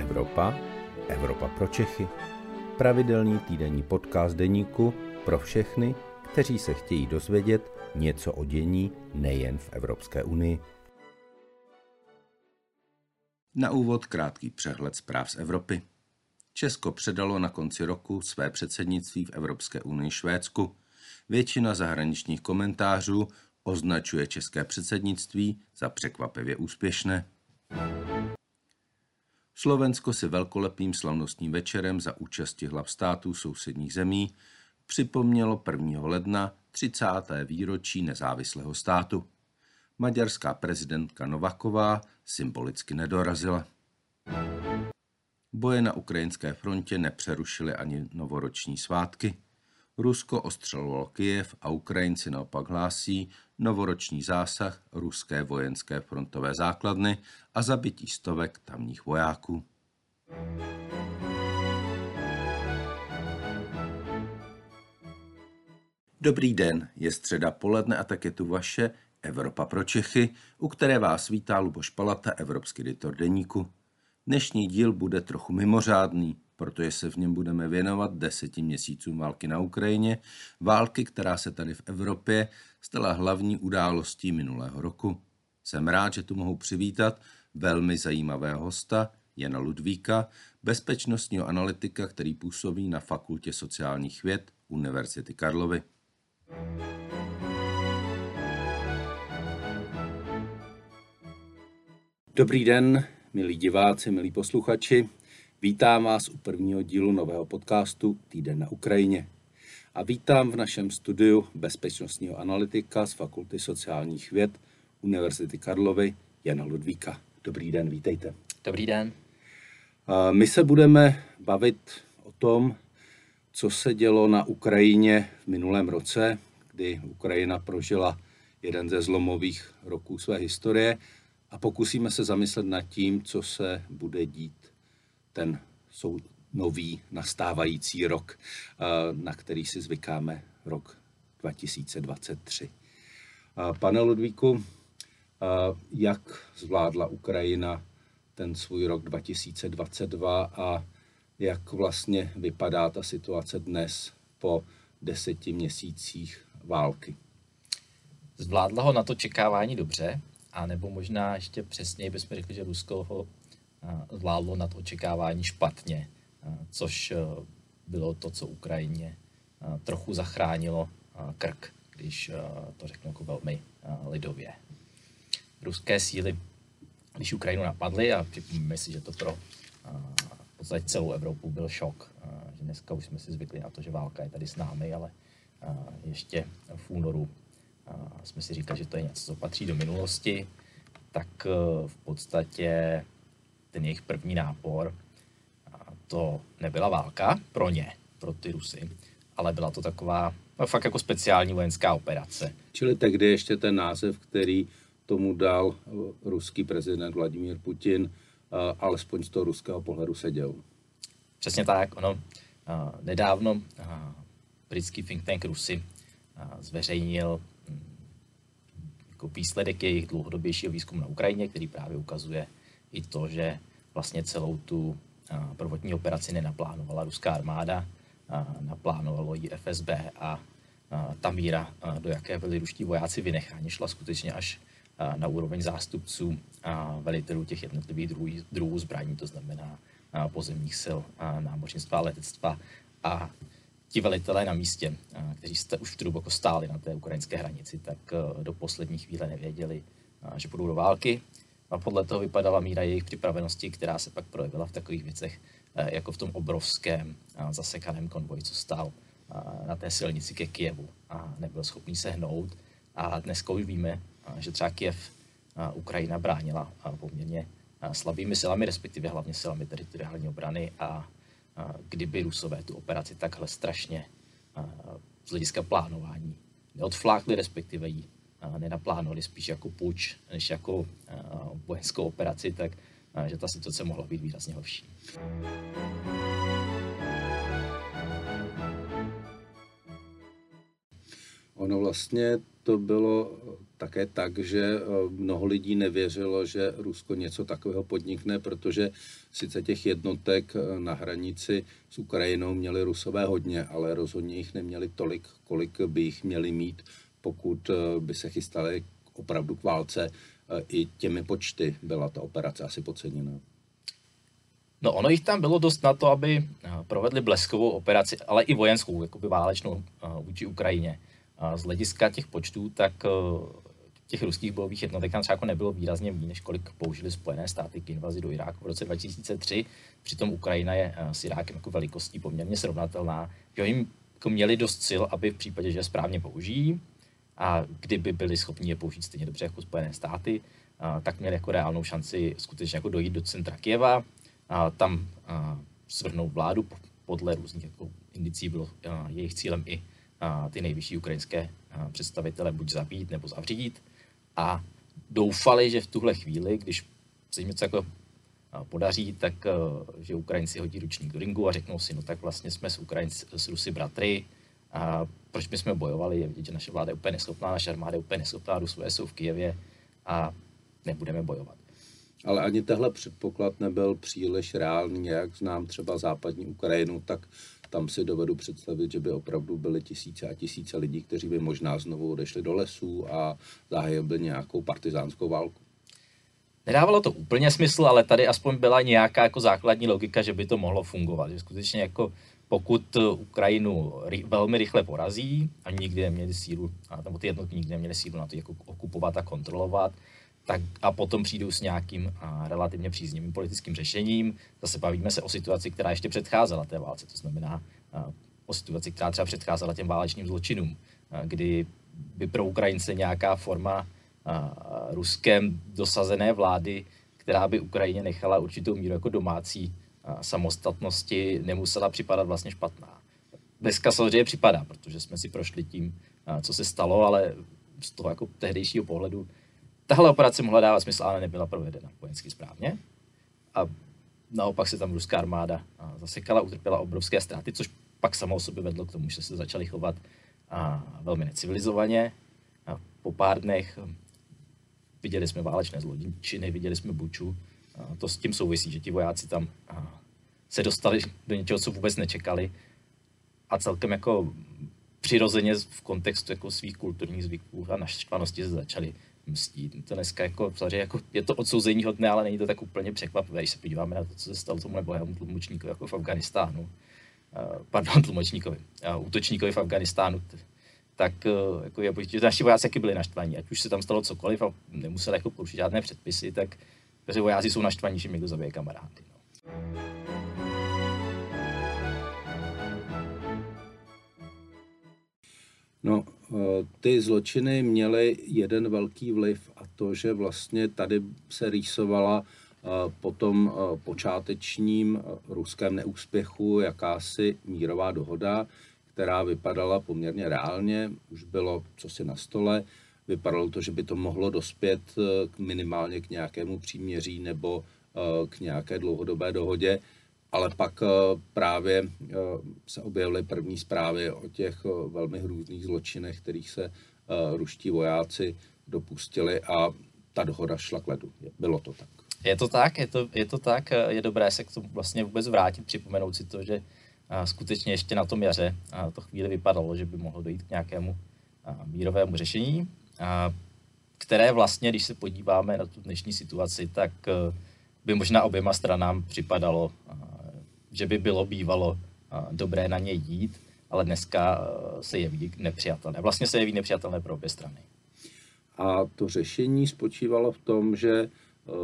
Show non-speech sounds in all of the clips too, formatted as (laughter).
Evropa, Evropa pro Čechy. Pravidelný týdenní podcast deníku pro všechny, kteří se chtějí dozvědět něco o dění nejen v Evropské unii. Na úvod krátký přehled zpráv z Evropy. Česko předalo na konci roku své předsednictví v Evropské unii Švédsku. Většina zahraničních komentářů označuje české předsednictví za překvapivě úspěšné. Slovensko si velkolepým slavnostním večerem za účasti hlav států sousedních zemí připomnělo 1. ledna 30. výročí nezávislého státu. Maďarská prezidentka Novaková symbolicky nedorazila. Boje na ukrajinské frontě nepřerušily ani novoroční svátky. Rusko ostřelovalo Kyjev a Ukrajinci naopak hlásí novoroční zásah ruské vojenské frontové základny a zabití stovek tamních vojáků. Dobrý den, je středa poledne a tak je tu vaše Evropa pro Čechy, u které vás vítá Luboš Palata, evropský editor deníku. Dnešní díl bude trochu mimořádný, protože se v něm budeme věnovat deseti měsícům války na Ukrajině, války, která se tady v Evropě stala hlavní událostí minulého roku. Jsem rád, že tu mohu přivítat velmi zajímavého hosta, Jana Ludvíka, bezpečnostního analytika, který působí na Fakultě sociálních věd Univerzity Karlovy. Dobrý den, milí diváci, milí posluchači. Vítám vás u prvního dílu nového podcastu Týden na Ukrajině. A vítám v našem studiu bezpečnostního analytika z Fakulty sociálních věd Univerzity Karlovy Jana Ludvíka. Dobrý den, vítejte. Dobrý den. My se budeme bavit o tom, co se dělo na Ukrajině v minulém roce, kdy Ukrajina prožila jeden ze zlomových roků své historie a pokusíme se zamyslet nad tím, co se bude dít ten sou, nový nastávající rok, na který si zvykáme rok 2023. Pane Ludvíku, jak zvládla Ukrajina ten svůj rok 2022 a jak vlastně vypadá ta situace dnes po deseti měsících války? Zvládla ho na to čekávání dobře, a nebo možná ještě přesněji bychom řekli, že Rusko ho zvládlo nad očekávání špatně, což bylo to, co Ukrajině trochu zachránilo krk, když to řeknu jako velmi lidově. Ruské síly, když Ukrajinu napadly, a připomíme si, že to pro v podstatě celou Evropu byl šok, že dneska už jsme si zvykli na to, že válka je tady s námi, ale ještě v únoru jsme si říkali, že to je něco, co patří do minulosti, tak v podstatě ten jejich první nápor, to nebyla válka pro ně, pro ty Rusy, ale byla to taková no, fakt jako speciální vojenská operace. Čili tehdy ještě ten název, který tomu dal eh, ruský prezident Vladimír Putin, eh, alespoň z toho ruského pohledu seděl. Přesně tak, ono eh, nedávno britský think tank Rusy zveřejnil hm, jako výsledek jejich dlouhodobějšího výzkumu na Ukrajině, který právě ukazuje, i to, že vlastně celou tu prvotní operaci nenaplánovala ruská armáda, naplánovalo ji FSB a ta míra, do jaké byli ruští vojáci vynecháni, šla skutečně až na úroveň zástupců velitelů těch jednotlivých druhů, druhů zbraní, to znamená pozemních sil, námořnictva a letectva. A ti velitelé na místě, kteří jste už tu dobu stáli na té ukrajinské hranici, tak do poslední chvíle nevěděli, že budou do války. A podle toho vypadala míra jejich připravenosti, která se pak projevila v takových věcech, eh, jako v tom obrovském zasekaném konvoji, co stál na té silnici ke Kijevu a nebyl schopný se hnout. A dneska už víme, že třeba Kiev Ukrajina bránila poměrně slabými silami, respektive hlavně silami teritoriální obrany a kdyby Rusové tu operaci takhle strašně z hlediska plánování neodflákli, respektive ji nenaplánovali spíš jako půjč, než jako vojenskou operaci, tak že ta situace mohla být výrazně horší. Ono vlastně to bylo také tak, že mnoho lidí nevěřilo, že Rusko něco takového podnikne, protože sice těch jednotek na hranici s Ukrajinou měli Rusové hodně, ale rozhodně jich neměli tolik, kolik by jich měli mít, pokud by se chystali opravdu k válce. I těmi počty byla ta operace asi podceněna. No ono jich tam bylo dost na to, aby provedli bleskovou operaci, ale i vojenskou, jakoby válečnou vůči Ukrajině z hlediska těch počtů, tak eh, těch ruských bojových jednotek tam třeba jako nebylo výrazně méně, než kolik použili Spojené státy k invazi do Iráku v roce 2003. Přitom Ukrajina je eh, s Irákem jako velikostí poměrně srovnatelná. Že jim jako měli dost sil, aby v případě, že je správně použijí, a kdyby byli schopni je použít stejně dobře jako Spojené státy, tak měli jako reálnou šanci skutečně jako dojít do centra Kieva, a tam svrhnout vládu. Podle různých jako indicí bylo jejich cílem i ty nejvyšší ukrajinské představitele buď zabít nebo zavřít a doufali, že v tuhle chvíli, když se jim něco jako podaří, tak že Ukrajinci hodí ručník do ringu a řeknou si, no tak vlastně jsme s, Ukrajinci, s Rusy bratry, a proč my jsme bojovali, je vidět, že naše vláda je úplně neschopná, naše armáda je úplně neschopná, Rusové jsou v Kijevě a nebudeme bojovat. Ale ani tehle předpoklad nebyl příliš reálný, jak znám třeba západní Ukrajinu, tak tam si dovedu představit, že by opravdu byly tisíce a tisíce lidí, kteří by možná znovu odešli do lesů a zahájili nějakou partizánskou válku. Nedávalo to úplně smysl, ale tady aspoň byla nějaká jako základní logika, že by to mohlo fungovat. Že skutečně jako pokud Ukrajinu ry, velmi rychle porazí a nikdy neměli sílu, nebo ty jednotky nikdy neměly sílu na to jako okupovat a kontrolovat, tak a potom přijdou s nějakým a, relativně příznivým politickým řešením. Zase bavíme se o situaci, která ještě předcházela té válce, to znamená a, o situaci, která třeba předcházela těm válečným zločinům, a, kdy by pro Ukrajince nějaká forma a, ruskem dosazené vlády, která by Ukrajině nechala určitou míru jako domácí samostatnosti, nemusela připadat vlastně špatná. Dneska samozřejmě připadá, protože jsme si prošli tím, a, co se stalo, ale z toho jako tehdejšího pohledu Tahle operace mohla dávat smysl, ale nebyla provedena vojensky správně. A naopak se tam ruská armáda zasekala, utrpěla obrovské ztráty, což pak samo o sobě vedlo k tomu, že se začali chovat velmi necivilizovaně. A po pár dnech viděli jsme válečné zločiny, viděli jsme Buču. A to s tím souvisí, že ti vojáci tam se dostali do něčeho, co vůbec nečekali. A celkem jako přirozeně v kontextu jako svých kulturních zvyků a naštvanosti se začali mstít. To dneska jako, jako, je to odsouzení hodné, ale není to tak úplně překvapivé, když se podíváme na to, co se stalo tomu nebohému tlumočníkovi jako v Afganistánu. Uh, pardon, tlumočníkovi, uh, útočníkovi v Afganistánu, tak uh, jako je, že naši vojáci byli naštvaní, ať už se tam stalo cokoliv a nemuseli jako porušit žádné předpisy, tak vojáci jsou naštvaní, že někdo zabije kamarády. No. No, eh, ty zločiny měly jeden velký vliv a to, že vlastně tady se rýsovala eh, po tom eh, počátečním ruském neúspěchu jakási mírová dohoda, která vypadala poměrně reálně, už bylo co si na stole, vypadalo to, že by to mohlo dospět minimálně k nějakému příměří nebo k nějaké dlouhodobé dohodě ale pak eh, právě eh, se objevily první zprávy o těch eh, velmi hrůzných zločinech, kterých se ruští vojáci dopustili a ta dohoda šla k ledu. Bylo to tak. Je to tak, je to, je to tak. Je dobré se k tomu vlastně vůbec vrátit, připomenout si to, že skutečně ještě na tom jaře to chvíli vypadalo, že by mohlo dojít k nějakému mírovému řešení, které vlastně, když se podíváme na tu dnešní situaci, tak by možná oběma stranám připadalo že by bylo bývalo dobré na něj jít, ale dneska se jeví nepřijatelné. Vlastně se jeví nepřijatelné pro obě strany. A to řešení spočívalo v tom, že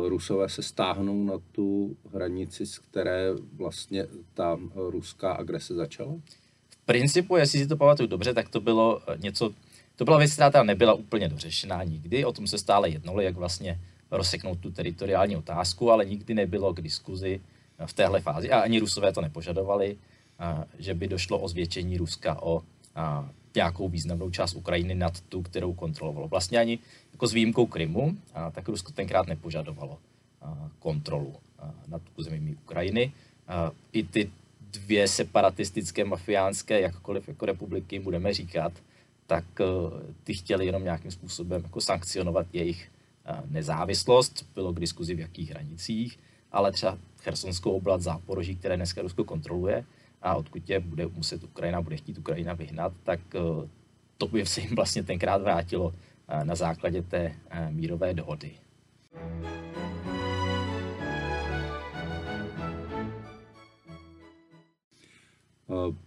Rusové se stáhnou na tu hranici, z které vlastně ta ruská agrese začala? V principu, jestli si to pamatuju dobře, tak to bylo něco, to byla věc, která nebyla úplně dořešená nikdy. O tom se stále jednalo, jak vlastně rozseknout tu teritoriální otázku, ale nikdy nebylo k diskuzi, v téhle fázi, a ani Rusové to nepožadovali, že by došlo o zvětšení Ruska o nějakou významnou část Ukrajiny nad tu, kterou kontrolovalo. Vlastně ani jako s výjimkou Krymu, tak Rusko tenkrát nepožadovalo kontrolu nad územími Ukrajiny. I ty dvě separatistické, mafiánské, jakkoliv jako republiky budeme říkat, tak ty chtěli jenom nějakým způsobem jako sankcionovat jejich nezávislost, bylo k diskuzi v jakých hranicích, ale třeba Chersonskou oblast Záporoží, které dneska Rusko kontroluje a odkud je bude muset Ukrajina, bude chtít Ukrajina vyhnat, tak to by se jim vlastně tenkrát vrátilo na základě té mírové dohody.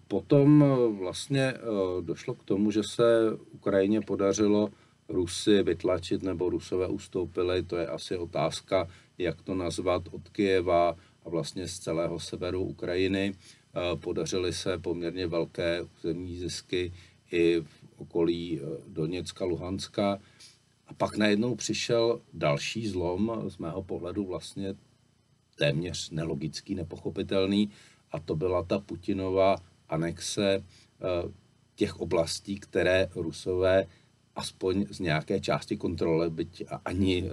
Potom vlastně došlo k tomu, že se Ukrajině podařilo Rusy vytlačit nebo Rusové ustoupili, to je asi otázka, jak to nazvat, od Kijeva a vlastně z celého severu Ukrajiny. Podařily se poměrně velké územní zisky i v okolí Doněcka, Luhanska. A pak najednou přišel další zlom, z mého pohledu vlastně téměř nelogický, nepochopitelný, a to byla ta Putinova anexe eh, těch oblastí, které Rusové aspoň z nějaké části kontrole, byť ani eh,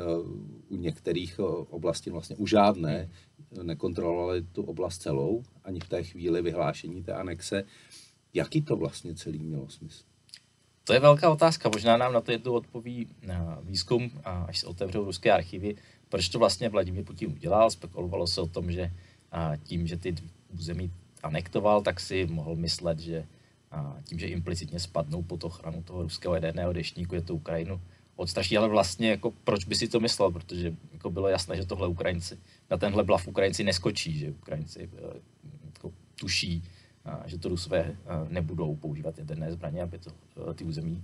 u některých eh, oblastí, vlastně u žádné, nekontrolovali tu oblast celou, ani v té chvíli vyhlášení té anexe. Jaký to vlastně celý mělo smysl? To je velká otázka. Možná nám na to jednou odpoví výzkum, až se otevřou ruské archivy. Proč to vlastně Vladimír Putin udělal? Spekulovalo se o tom, že tím, že ty území anektoval, tak si mohl myslet, že tím, že implicitně spadnou pod ochranu toho ruského jaderného deštníku, je to Ukrajinu odstraší, ale vlastně jako proč by si to myslel, protože jako bylo jasné, že tohle Ukrajinci, na tenhle blav Ukrajinci neskočí, že Ukrajinci eh, jako tuší, že to Rusové nebudou používat jaderné zbraně, aby to, eh, ty území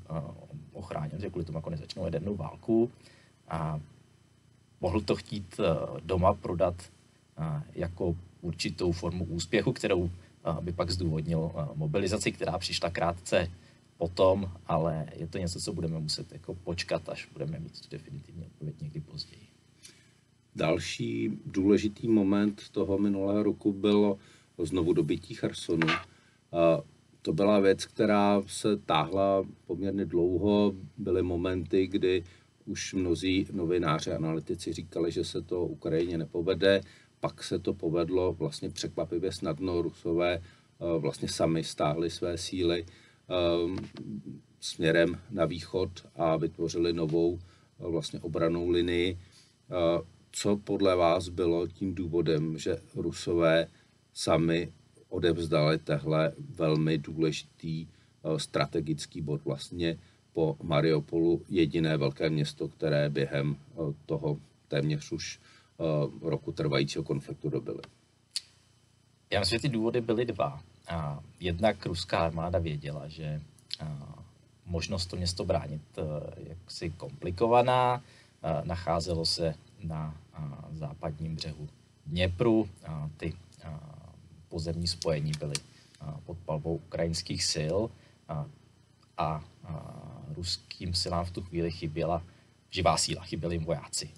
ochránili, že kvůli tomu jako nezačnou jadernou válku. A mohl to chtít eh, doma prodat jako určitou formu úspěchu, kterou by pak zdůvodnil mobilizaci, která přišla krátce potom, ale je to něco, co budeme muset jako počkat, až budeme mít definitivně odpověď někdy později. Další důležitý moment toho minulého roku bylo znovu dobytí Chersonu. To byla věc, která se táhla poměrně dlouho. Byly momenty, kdy už mnozí novináři, analytici říkali, že se to Ukrajině nepovede pak se to povedlo vlastně překvapivě snadno. Rusové eh, vlastně sami stáhli své síly směrem na východ a vytvořili novou eh, vlastně obranou linii. Co podle vás bylo tím důvodem, že Rusové sami odevzdali tehle velmi důležitý strategický bod vlastně po Mariupolu jediné velké město, které během toho téměř už Eh, roku trvajícího konfliktu dobyly? Já myslím, že ty důvody byly dva. Jednak ruská armáda věděla, že možnost to město bránit je jaksi komplikovaná. Nacházelo se na západním břehu Dněpru. Ty pozemní spojení byly pod palbou ukrajinských sil a ruským silám v tu chvíli chyběla živá síla, chyběli jim vojáci.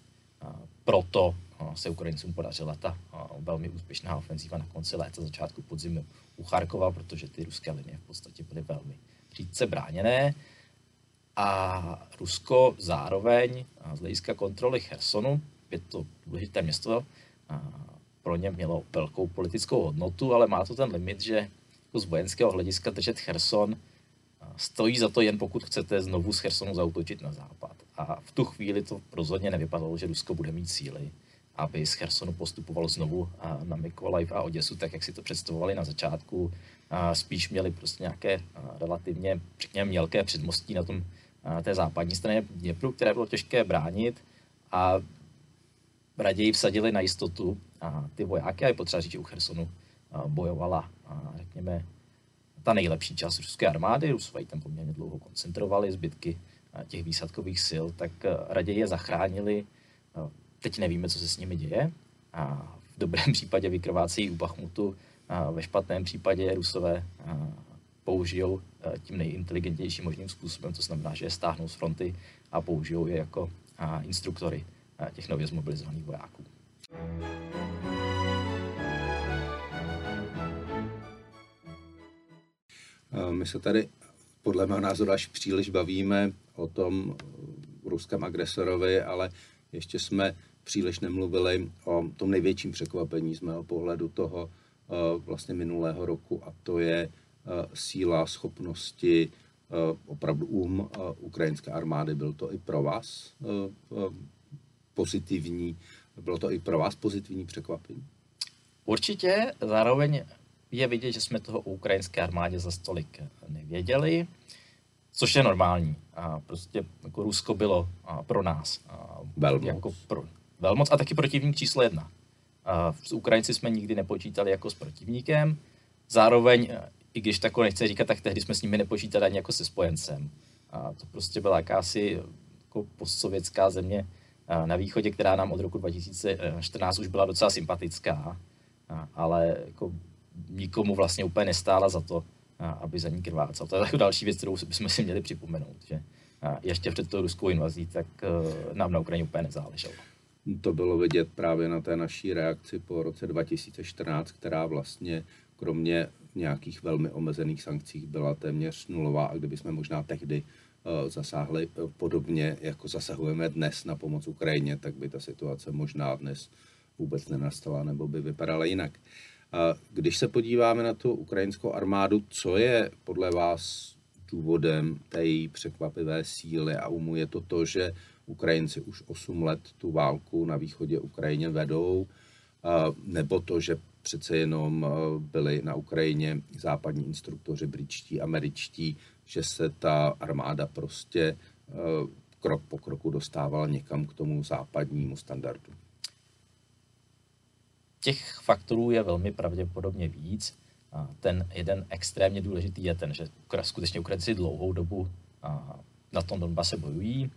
Proto se Ukrajincům podařila ta velmi úspěšná ofenzíva na konci léta, začátku podzimu Charkova, protože ty ruské linie v podstatě byly velmi řídce bráněné. A Rusko zároveň z hlediska kontroly Chersonu, je to důležité město, pro ně mělo velkou politickou hodnotu, ale má to ten limit, že jako z vojenského hlediska držet Cherson stojí za to jen pokud chcete znovu z Chersonu zautočit na západ. A v tu chvíli to rozhodně nevypadalo, že Rusko bude mít síly aby z Chersonu postupovalo znovu na Mykolaiv a Oděsu, tak jak si to představovali na začátku. Spíš měli prostě nějaké relativně, řekněme, mělké předmostí na tom té západní straně Dněpru, které bylo těžké bránit a raději vsadili na jistotu. A ty vojáky, a je potřeba říct, že u Chersonu bojovala, řekněme, ta nejlepší část ruské armády, Rusové tam poměrně dlouho koncentrovali, zbytky těch výsadkových sil, tak raději je zachránili Teď nevíme, co se s nimi děje. A v dobrém (laughs) případě vykrvácejí u Bachmutu, a ve špatném případě Rusové použijou tím nejinteligentnějším možným způsobem, to znamená, že je stáhnou z fronty a použijou je jako instruktory těch nově zmobilizovaných vojáků. My se tady podle mého názoru až příliš bavíme o tom ruském agresorovi, ale ještě jsme příliš nemluvili o tom největším překvapení z mého pohledu toho eh, vlastně minulého roku a to je eh, síla schopnosti opravdu um ukrajinské armády. Byl to i pro vás pozitivní, bylo to i pro vás pozitivní překvapení? Určitě, zároveň je vidět, že jsme toho o ukrajinské armádě za stolik nevěděli, což je normální. A prostě jako Rusko bylo pro nás velmoc. Jako pro, velmoc a taky protivník číslo jedna. S Ukrajinci jsme nikdy nepočítali jako s protivníkem, zároveň, i když tako nechce říkat, tak tehdy jsme s nimi nepočítali ani jako se spojencem. A to prostě byla jakási jako postsovětská země na východě, která nám od roku 2014 už byla docela sympatická, ale jako nikomu vlastně úplně nestála za to, aby za ní krvácal. To je jako další věc, kterou bychom si měli připomenout, že ještě před tou ruskou invazí, tak e, nám na Ukrajině úplně nezáleželo. To bylo vidět právě na té naší reakci po roce 2014, která vlastně kromě nějakých velmi omezených sankcí byla téměř nulová a kdyby jsme možná tehdy e, zasáhli e, podobně, jako zasahujeme dnes na pomoc Ukrajině, tak by ta situace možná dnes vůbec nenastala nebo by vypadala jinak. Když se podíváme na tu ukrajinskou armádu, co je podle vás důvodem té její překvapivé síly a umu je to to, že Ukrajinci už 8 let tu válku na východě Ukrajině vedou, nebo to, že přece jenom byli na Ukrajině západní instruktoři britští, američtí, že se ta armáda prostě krok po kroku dostávala někam k tomu západnímu standardu. Těch faktorů je velmi pravděpodobně víc. Ten jeden extrémně důležitý je ten, že skutečně Ukrajinci dlouhou dobu na tom Donbase bojují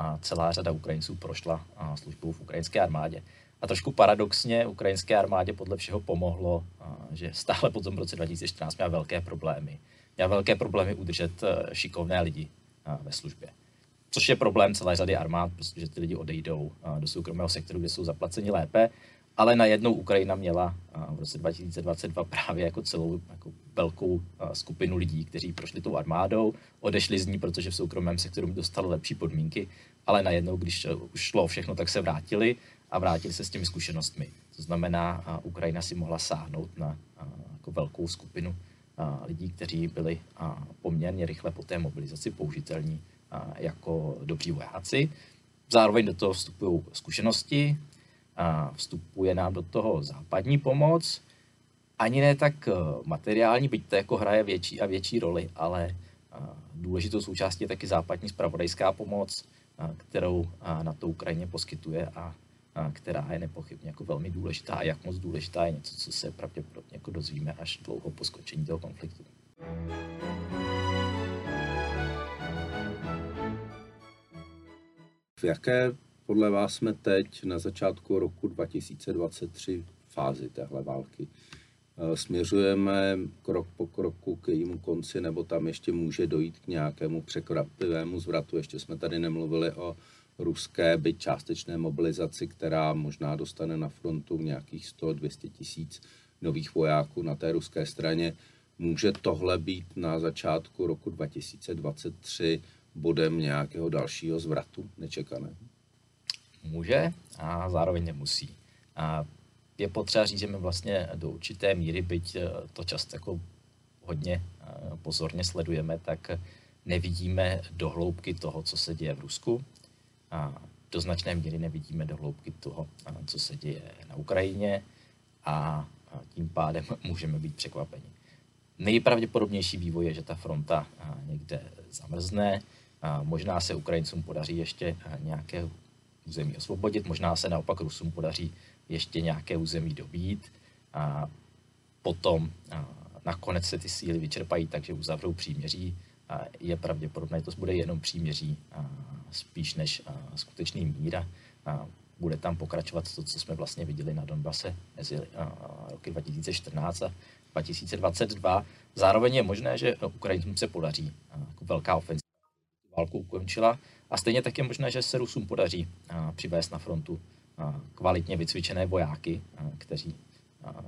a celá řada Ukrajinců prošla službou v ukrajinské armádě. A trošku paradoxně ukrajinské armádě podle všeho pomohlo, že stále po tom roce 2014 měla velké problémy. Měla velké problémy udržet e, šikovné lidi ve službě. Což je problém celé řady armád, protože ty lidi odejdou do soukromého sektoru, kde jsou zaplaceni lépe ale najednou Ukrajina měla v roce 2022 právě jako celou jako velkou skupinu lidí, kteří prošli tou armádou, odešli z ní, protože v soukromém sektoru dostali lepší podmínky, ale najednou, když už šlo všechno, tak se vrátili a vrátili se s těmi zkušenostmi. To znamená, Ukrajina si mohla sáhnout na jako velkou skupinu lidí, kteří byli poměrně rychle po té mobilizaci použitelní jako dobří vojáci. Zároveň do toho vstupují zkušenosti, vstupuje nám do toho západní pomoc, ani ne tak eh, materiální, byť to jako hraje větší a větší roli, ale eh, důležitou součástí je taky západní spravodajská pomoc, eh, kterou na to Ukrajině poskytuje a která je nepochybně jako velmi důležitá a jak moc důležitá je něco, co se pravděpodobně jako dozvíme až dlouho po skončení toho konfliktu. V jaké podle vás jsme teď na začátku roku 2023 fázi téhle války? Eh, směřujeme krok po kroku k jejímu konci, nebo tam ještě může dojít k nějakému překvapivému zvratu? Ještě jsme tady nemluvili o ruské, byť částečné mobilizaci, která možná dostane na frontu nějakých 100-200 tisíc nových vojáků na té ruské straně. Může tohle být na začátku roku 2023 bodem nějakého dalšího zvratu nečekaného? Může a zároveň nemusí. A je potřeba říct, že my vlastně do určité míry, byť eh, to často jako hodně eh, pozorně sledujeme, tak nevidíme do hloubky toho, co se děje v Rusku. A do značné míry nevidíme do hloubky toho, eh, co se děje na Ukrajině a tím pádem (laughs) můžeme být překvapeni. Nejpravděpodobnější vývoj je, že ta fronta někde zamrzne, možná se Ukrajincům podaří ještě nějaké území osvobodit. Možná se naopak Rusům podaří ještě nějaké území dobít. A potom a nakonec se ty síly vyčerpají, takže uzavřou příměří. A je pravděpodobné, že to bude jenom příměří a spíš než a skutečný mír. A bude tam pokračovat to, co jsme vlastně viděli na Donbase mezi roky 2014 a 2022. Zároveň je možné, že Ukrajincům se podaří jako velká ofenziva válku ukončila a stejně tak je možné, že se Rusům podaří přivést na frontu kvalitně vycvičené vojáky, kteří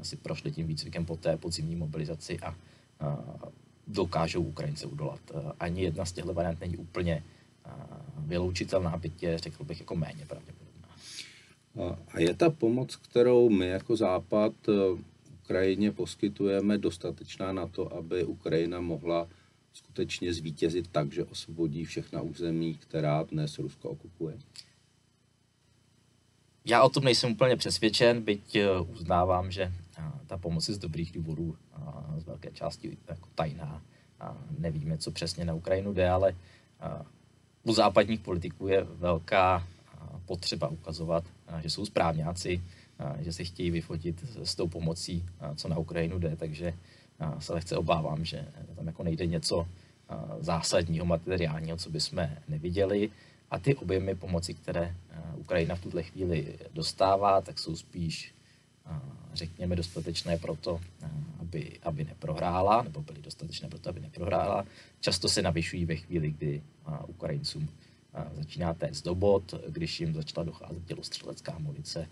si prošli tím výcvikem po té podzimní mobilizaci a dokážou Ukrajince udolat. Ani jedna z těchto variant není úplně vyloučitelná, byť je, řekl bych, jako méně pravděpodobná. A je ta pomoc, kterou my jako Západ Ukrajině poskytujeme, dostatečná na to, aby Ukrajina mohla skutečně zvítězit tak, že osvobodí všechna území, která dnes Rusko okupuje? Já o tom nejsem úplně přesvědčen, byť eh, uznávám, že eh, ta pomoc je z dobrých důvodů eh, z velké části jako tajná. Nevíme, co přesně na Ukrajinu jde, ale u západních politiků je velká potřeba ukazovat, že jsou správňáci, že se chtějí vyfotit s tou pomocí, co na Ukrajinu jde, takže se lehce obávám, že tam jako nejde něco zásadního, materiálního, co bychom neviděli. A ty objemy pomoci, které Ukrajina v tuhle chvíli dostává, tak jsou spíš, řekněme, dostatečné pro to, aby, aby neprohrála, nebo byly dostatečné pro to, aby neprohrála. Často se navyšují ve chvíli, kdy Ukrajincům začíná téct do bod, když jim začala docházet tělostřelecká munice,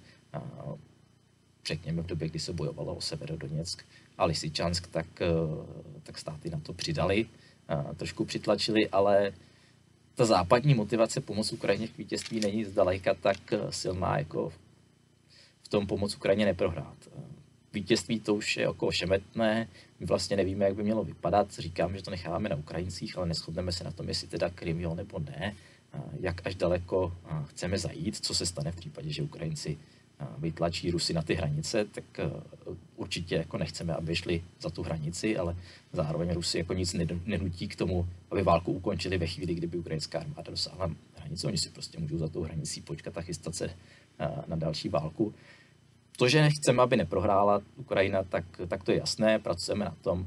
řekněme v době, kdy se bojovalo o Severodoněck a Lisičansk, tak, tak státy na to přidali, trošku přitlačili, ale ta západní motivace pomoct Ukrajině k vítězství není zdaleka tak silná, jako v tom pomoc Ukrajině neprohrát. Vítězství to už je jako ošemetné, my vlastně nevíme, jak by mělo vypadat, říkáme, že to necháváme na Ukrajincích, ale neschodneme se na tom, jestli teda Krym jo nebo ne, jak až daleko chceme zajít, co se stane v případě, že Ukrajinci vytlačí Rusy na ty hranice, tak určitě jako nechceme, aby šli za tu hranici, ale zároveň Rusy jako nic nenutí k tomu, aby válku ukončili ve chvíli, kdyby ukrajinská armáda dosáhla hranice. Oni si prostě můžou za tou hranicí počkat a chystat se na další válku. To, že nechceme, aby neprohrála Ukrajina, tak, tak to je jasné, pracujeme na tom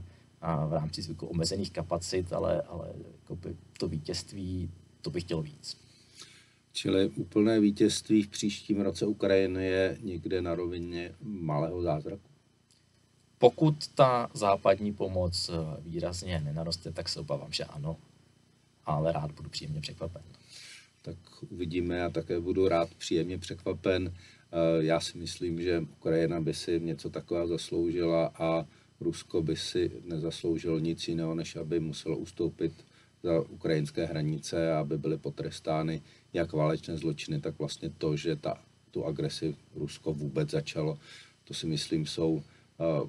v rámci zvyku omezených kapacit, ale, ale jako to vítězství, to bych chtěl víc. Čili úplné vítězství v příštím roce Ukrajiny je někde na rovině malého zázraku? Pokud ta západní pomoc eh, výrazně nenaroste, tak se obávám, že ano, ale rád budu příjemně překvapen. Tak uvidíme a také budu rád příjemně překvapen. Eh, já si myslím, že Ukrajina by si něco takového zasloužila a Rusko by si nezasloužilo nic jiného, než aby muselo ustoupit za ukrajinské hranice, aby byly potrestány jak válečné zločiny, tak vlastně to, že ta, tu agresi Rusko vůbec začalo, to si myslím jsou uh,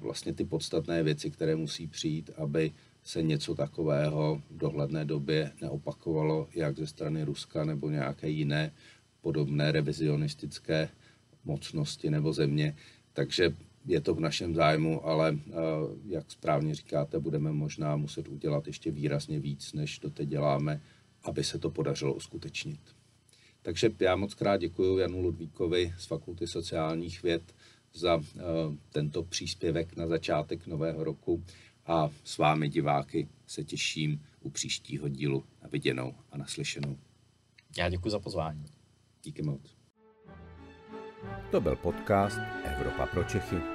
vlastně ty podstatné věci, které musí přijít, aby se něco takového v dohledné době neopakovalo, jak ze strany Ruska nebo nějaké jiné podobné revizionistické mocnosti nebo země. Takže je to v našem zájmu, ale uh, jak správně říkáte, budeme možná muset udělat ještě výrazně víc, než to teď děláme, aby se to podařilo uskutečnit. Takže já moc krát děkuji Janu Ludvíkovi z Fakulty sociálních věd za uh, tento příspěvek na začátek nového roku a s vámi diváky se těším u příštího dílu na viděnou a naslyšenou. Já děkuji za pozvání. Díky moc. To byl podcast Evropa pro Čechy.